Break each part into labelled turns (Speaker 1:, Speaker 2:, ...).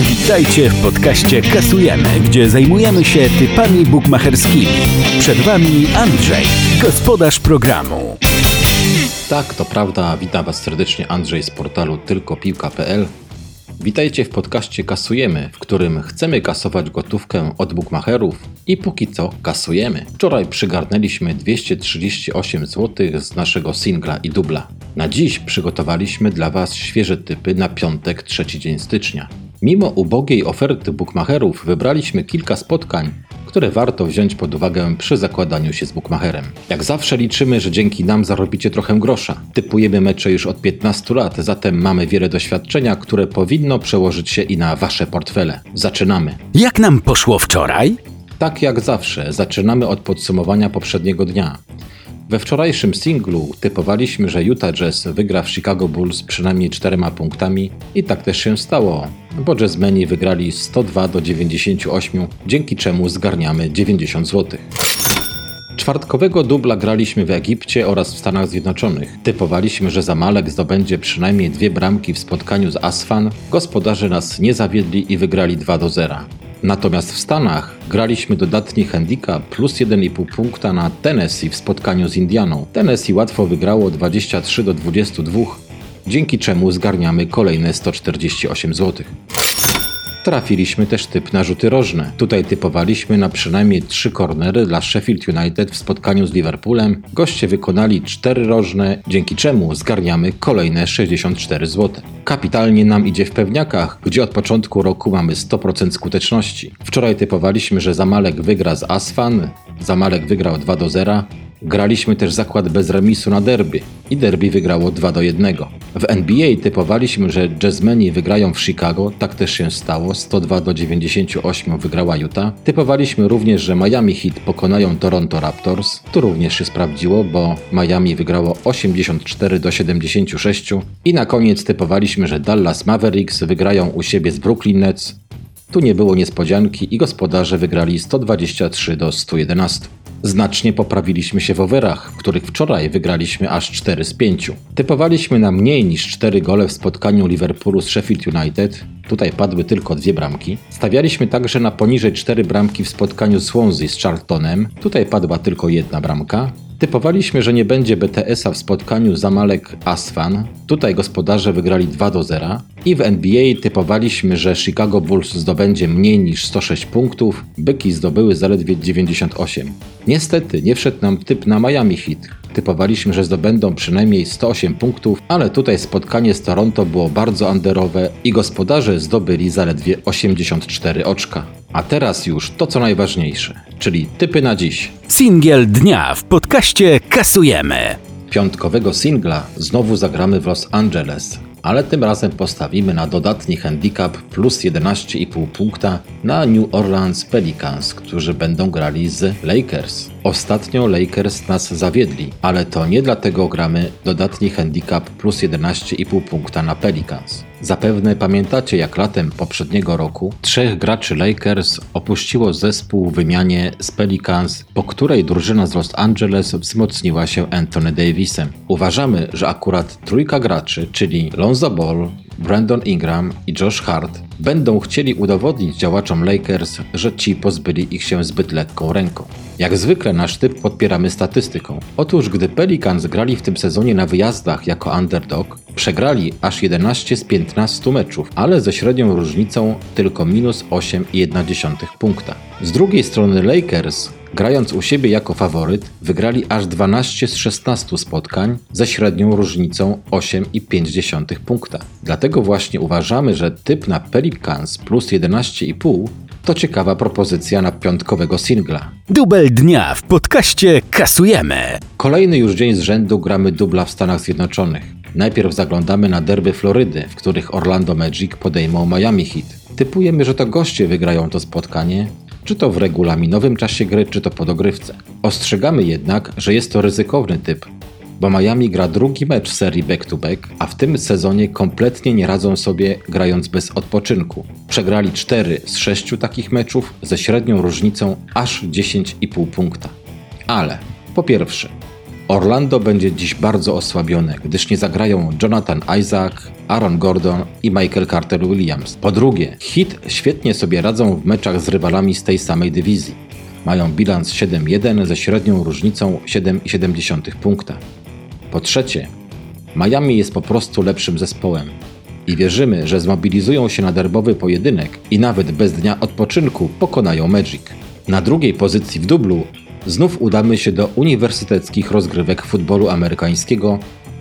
Speaker 1: Witajcie w podcaście Kasujemy, gdzie zajmujemy się typami bukmacherskimi. Przed Wami Andrzej, gospodarz programu.
Speaker 2: Tak, to prawda. Witam Was serdecznie Andrzej z portalu tylkopiłka.pl. Witajcie w podcaście Kasujemy, w którym chcemy kasować gotówkę od bukmacherów i póki co kasujemy. Wczoraj przygarnęliśmy 238 zł z naszego singla i dubla. Na dziś przygotowaliśmy dla Was świeże typy na piątek, trzeci dzień stycznia. Mimo ubogiej oferty bukmacherów wybraliśmy kilka spotkań, które warto wziąć pod uwagę przy zakładaniu się z bukmacherem. Jak zawsze liczymy, że dzięki nam zarobicie trochę grosza. Typujemy mecze już od 15 lat, zatem mamy wiele doświadczenia, które powinno przełożyć się i na Wasze portfele. Zaczynamy.
Speaker 1: Jak nam poszło wczoraj?
Speaker 2: Tak jak zawsze, zaczynamy od podsumowania poprzedniego dnia. We wczorajszym singlu typowaliśmy, że Utah Jazz wygra w Chicago Bulls przynajmniej czterema punktami i tak też się stało, bo Jazzmeni wygrali 102 do 98, dzięki czemu zgarniamy 90 zł. Czwartkowego dubla graliśmy w Egipcie oraz w Stanach Zjednoczonych. Typowaliśmy, że Zamalek zdobędzie przynajmniej dwie bramki w spotkaniu z Asfan. Gospodarze nas nie zawiedli i wygrali 2 do 0. Natomiast w Stanach graliśmy dodatni handicap plus 1,5 punkta na Tennessee w spotkaniu z Indianą. Tennessee łatwo wygrało 23 do 22, dzięki czemu zgarniamy kolejne 148 zł. Trafiliśmy też typ na rzuty rożne. Tutaj typowaliśmy na przynajmniej 3 kornery dla Sheffield United w spotkaniu z Liverpoolem. Goście wykonali 4 rożne, dzięki czemu zgarniamy kolejne 64 zł. Kapitalnie nam idzie w pewniakach, gdzie od początku roku mamy 100% skuteczności. Wczoraj typowaliśmy, że Zamalek wygra z Asfan, Zamalek wygrał 2 do 0, Graliśmy też zakład bez remisu na derby i derby wygrało 2 do 1. W NBA typowaliśmy, że Jazzmeni wygrają w Chicago, tak też się stało, 102 do 98 wygrała Utah. Typowaliśmy również, że Miami Heat pokonają Toronto Raptors. Tu również się sprawdziło, bo Miami wygrało 84 do 76 i na koniec typowaliśmy, że Dallas Mavericks wygrają u siebie z Brooklyn Nets. Tu nie było niespodzianki i gospodarze wygrali 123 do 111. Znacznie poprawiliśmy się w overach, w których wczoraj wygraliśmy aż 4 z 5. Typowaliśmy na mniej niż 4 gole w spotkaniu Liverpoolu z Sheffield United. Tutaj padły tylko dwie bramki. Stawialiśmy także na poniżej 4 bramki w spotkaniu Swansea z Charltonem. Tutaj padła tylko jedna bramka. Typowaliśmy, że nie będzie BTS-a w spotkaniu Zamalek Asfan. Tutaj gospodarze wygrali 2 do 0. I w NBA typowaliśmy, że Chicago Bulls zdobędzie mniej niż 106 punktów. Byki zdobyły zaledwie 98. Niestety nie wszedł nam typ na Miami Heat. Typowaliśmy, że zdobędą przynajmniej 108 punktów, ale tutaj spotkanie z Toronto było bardzo underowe i gospodarze zdobyli zaledwie 84 oczka. A teraz już to co najważniejsze, czyli typy na dziś.
Speaker 1: Singiel dnia w podcaście Kasujemy.
Speaker 2: Piątkowego singla znowu zagramy w Los Angeles, ale tym razem postawimy na dodatni handicap plus 11,5 punkta na New Orleans Pelicans, którzy będą grali z Lakers. Ostatnio Lakers nas zawiedli, ale to nie dlatego gramy dodatni handicap plus 11,5 punkta na Pelicans. Zapewne pamiętacie, jak latem poprzedniego roku trzech graczy Lakers opuściło zespół w wymianie z Pelicans, po której drużyna z Los Angeles wzmocniła się Anthony Davisem. Uważamy, że akurat trójka graczy, czyli Lonzo Ball, Brandon Ingram i Josh Hart będą chcieli udowodnić działaczom Lakers, że ci pozbyli ich się zbyt lekką ręką. Jak zwykle nasz typ podpieramy statystyką. Otóż gdy Pelicans grali w tym sezonie na wyjazdach jako underdog, przegrali aż 11 z 15 meczów, ale ze średnią różnicą tylko minus 8,1 punkta. Z drugiej strony Lakers Grając u siebie jako faworyt, wygrali aż 12 z 16 spotkań ze średnią różnicą 8,5 punkta. Dlatego właśnie uważamy, że typ na Pelicans plus 11,5 to ciekawa propozycja na piątkowego singla.
Speaker 1: Dubel dnia w podcaście Kasujemy.
Speaker 2: Kolejny już dzień z rzędu gramy dubla w Stanach Zjednoczonych. Najpierw zaglądamy na derby Florydy, w których Orlando Magic podejmą Miami Heat. Typujemy, że to goście wygrają to spotkanie, czy to w regulaminowym czasie gry, czy to po dogrywce. Ostrzegamy jednak, że jest to ryzykowny typ, bo Miami gra drugi mecz serii back-to-back, a w tym sezonie kompletnie nie radzą sobie grając bez odpoczynku. Przegrali 4 z 6 takich meczów ze średnią różnicą aż 10,5 punkta. Ale po pierwsze, Orlando będzie dziś bardzo osłabione, gdyż nie zagrają Jonathan Isaac, Aaron Gordon i Michael Carter Williams. Po drugie, Hit świetnie sobie radzą w meczach z rywalami z tej samej dywizji. Mają bilans 7-1 ze średnią różnicą 7,7 punkta. Po trzecie, Miami jest po prostu lepszym zespołem i wierzymy, że zmobilizują się na derbowy pojedynek i nawet bez dnia odpoczynku pokonają Magic. Na drugiej pozycji w dublu znów udamy się do uniwersyteckich rozgrywek futbolu amerykańskiego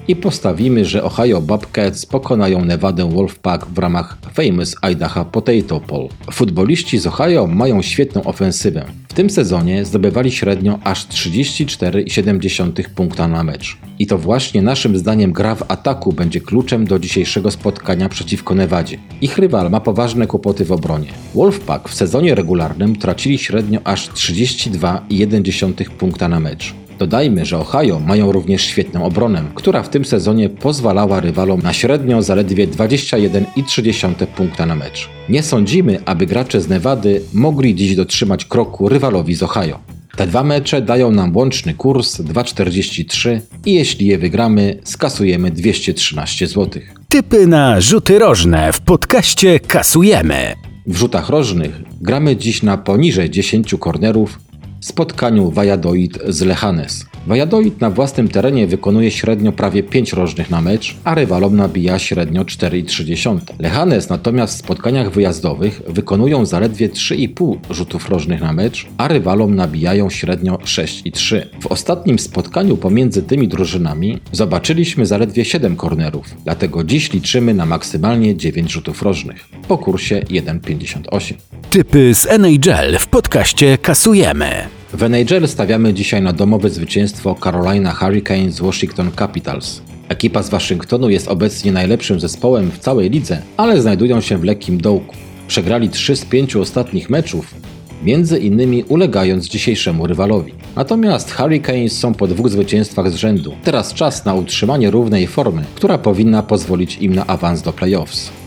Speaker 2: i postawimy, że Ohio Bobcats pokonają Nevada Wolfpack w ramach Famous Idaho Potato Bowl. Futboliści z Ohio mają świetną ofensywę. Tym sezonie zdobywali średnio aż 34,7 punkta na mecz. I to właśnie naszym zdaniem gra w ataku będzie kluczem do dzisiejszego spotkania przeciwko Nevadzie. Ich rywal ma poważne kłopoty w obronie. Wolfpack w sezonie regularnym tracili średnio aż 32,1 punkta na mecz. Dodajmy, że Ohio mają również świetną obronę, która w tym sezonie pozwalała rywalom na średnio zaledwie 21,3 punkta na mecz. Nie sądzimy, aby gracze z Nevady mogli dziś dotrzymać kroku rywalowi z Ohio. Te dwa mecze dają nam łączny kurs 2,43 i jeśli je wygramy, skasujemy 213 zł.
Speaker 1: Typy na rzuty rożne w podcaście kasujemy.
Speaker 2: W rzutach rożnych gramy dziś na poniżej 10 kornerów spotkaniu Valladolid z Lechanes. Valladolid na własnym terenie wykonuje średnio prawie 5 rożnych na mecz, a rywalom nabija średnio 4,3. Lechanes natomiast w spotkaniach wyjazdowych wykonują zaledwie 3,5 rzutów rożnych na mecz, a rywalom nabijają średnio 6,3. W ostatnim spotkaniu pomiędzy tymi drużynami zobaczyliśmy zaledwie 7 kornerów, dlatego dziś liczymy na maksymalnie 9 rzutów rożnych po kursie 1,58.
Speaker 1: Typy z NHL w podcaście kasujemy.
Speaker 2: W NHL stawiamy dzisiaj na domowe zwycięstwo Carolina Hurricanes z Washington Capitals. Ekipa z Waszyngtonu jest obecnie najlepszym zespołem w całej lidze, ale znajdują się w lekkim dołku. Przegrali 3 z 5 ostatnich meczów, między innymi ulegając dzisiejszemu rywalowi. Natomiast Hurricanes są po dwóch zwycięstwach z rzędu. Teraz czas na utrzymanie równej formy, która powinna pozwolić im na awans do playoffs.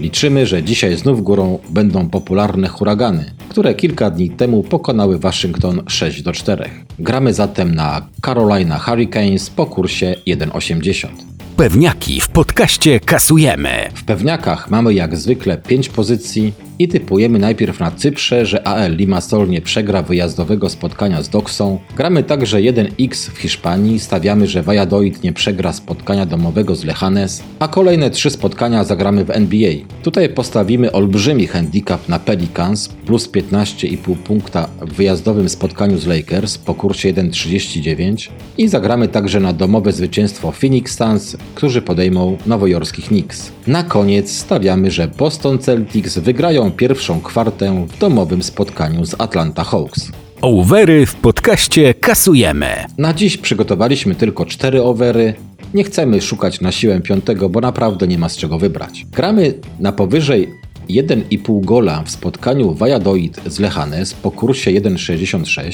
Speaker 2: Liczymy, że dzisiaj znów górą będą popularne huragany, które kilka dni temu pokonały Waszyngton 6 do 4. Gramy zatem na Carolina Hurricanes po kursie 1,80.
Speaker 1: Pewniaki w podcaście kasujemy.
Speaker 2: W pewniakach mamy jak zwykle 5 pozycji i typujemy najpierw na Cyprze, że AL Limassol nie przegra wyjazdowego spotkania z Doksą. Gramy także 1x w Hiszpanii, stawiamy, że Valladolid nie przegra spotkania domowego z Lechanes, a kolejne 3 spotkania zagramy w NBA. Tutaj postawimy olbrzymi handicap na Pelicans plus 15,5 punkta w wyjazdowym spotkaniu z Lakers po kursie 1,39 i zagramy także na domowe zwycięstwo Phoenix Suns, którzy podejmą nowojorskich Knicks. Na koniec stawiamy, że Boston Celtics wygrają pierwszą kwartę w domowym spotkaniu z Atlanta Hawks.
Speaker 1: Overy w podcaście kasujemy.
Speaker 2: Na dziś przygotowaliśmy tylko 4 overy. Nie chcemy szukać na siłę piątego, bo naprawdę nie ma z czego wybrać. Gramy na powyżej 1,5 gola w spotkaniu Valladolid z Lechanes po kursie 1,66.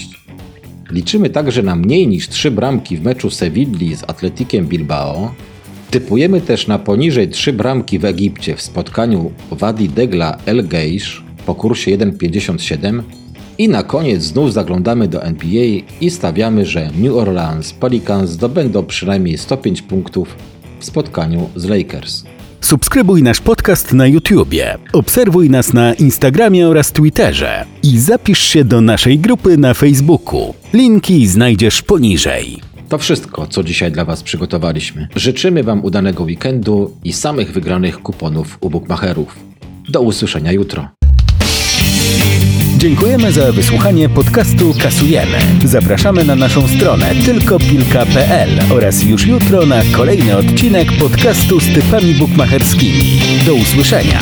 Speaker 2: Liczymy także na mniej niż 3 bramki w meczu Sewilli z Atletikiem Bilbao. Typujemy też na poniżej 3 bramki w Egipcie w spotkaniu Wadi Degla El Geish po kursie 1,57 i na koniec znów zaglądamy do NBA i stawiamy, że New Orleans Pelicans zdobędą przynajmniej 105 punktów w spotkaniu z Lakers.
Speaker 1: Subskrybuj nasz podcast na YouTubie, obserwuj nas na Instagramie oraz Twitterze i zapisz się do naszej grupy na Facebooku. Linki znajdziesz poniżej.
Speaker 2: To wszystko, co dzisiaj dla Was przygotowaliśmy. Życzymy Wam udanego weekendu i samych wygranych kuponów u bookmacherów. Do usłyszenia jutro.
Speaker 1: Dziękujemy za wysłuchanie podcastu Kasujemy. Zapraszamy na naszą stronę tylkopilka.pl oraz już jutro na kolejny odcinek podcastu z typami bukmacherskimi. Do usłyszenia.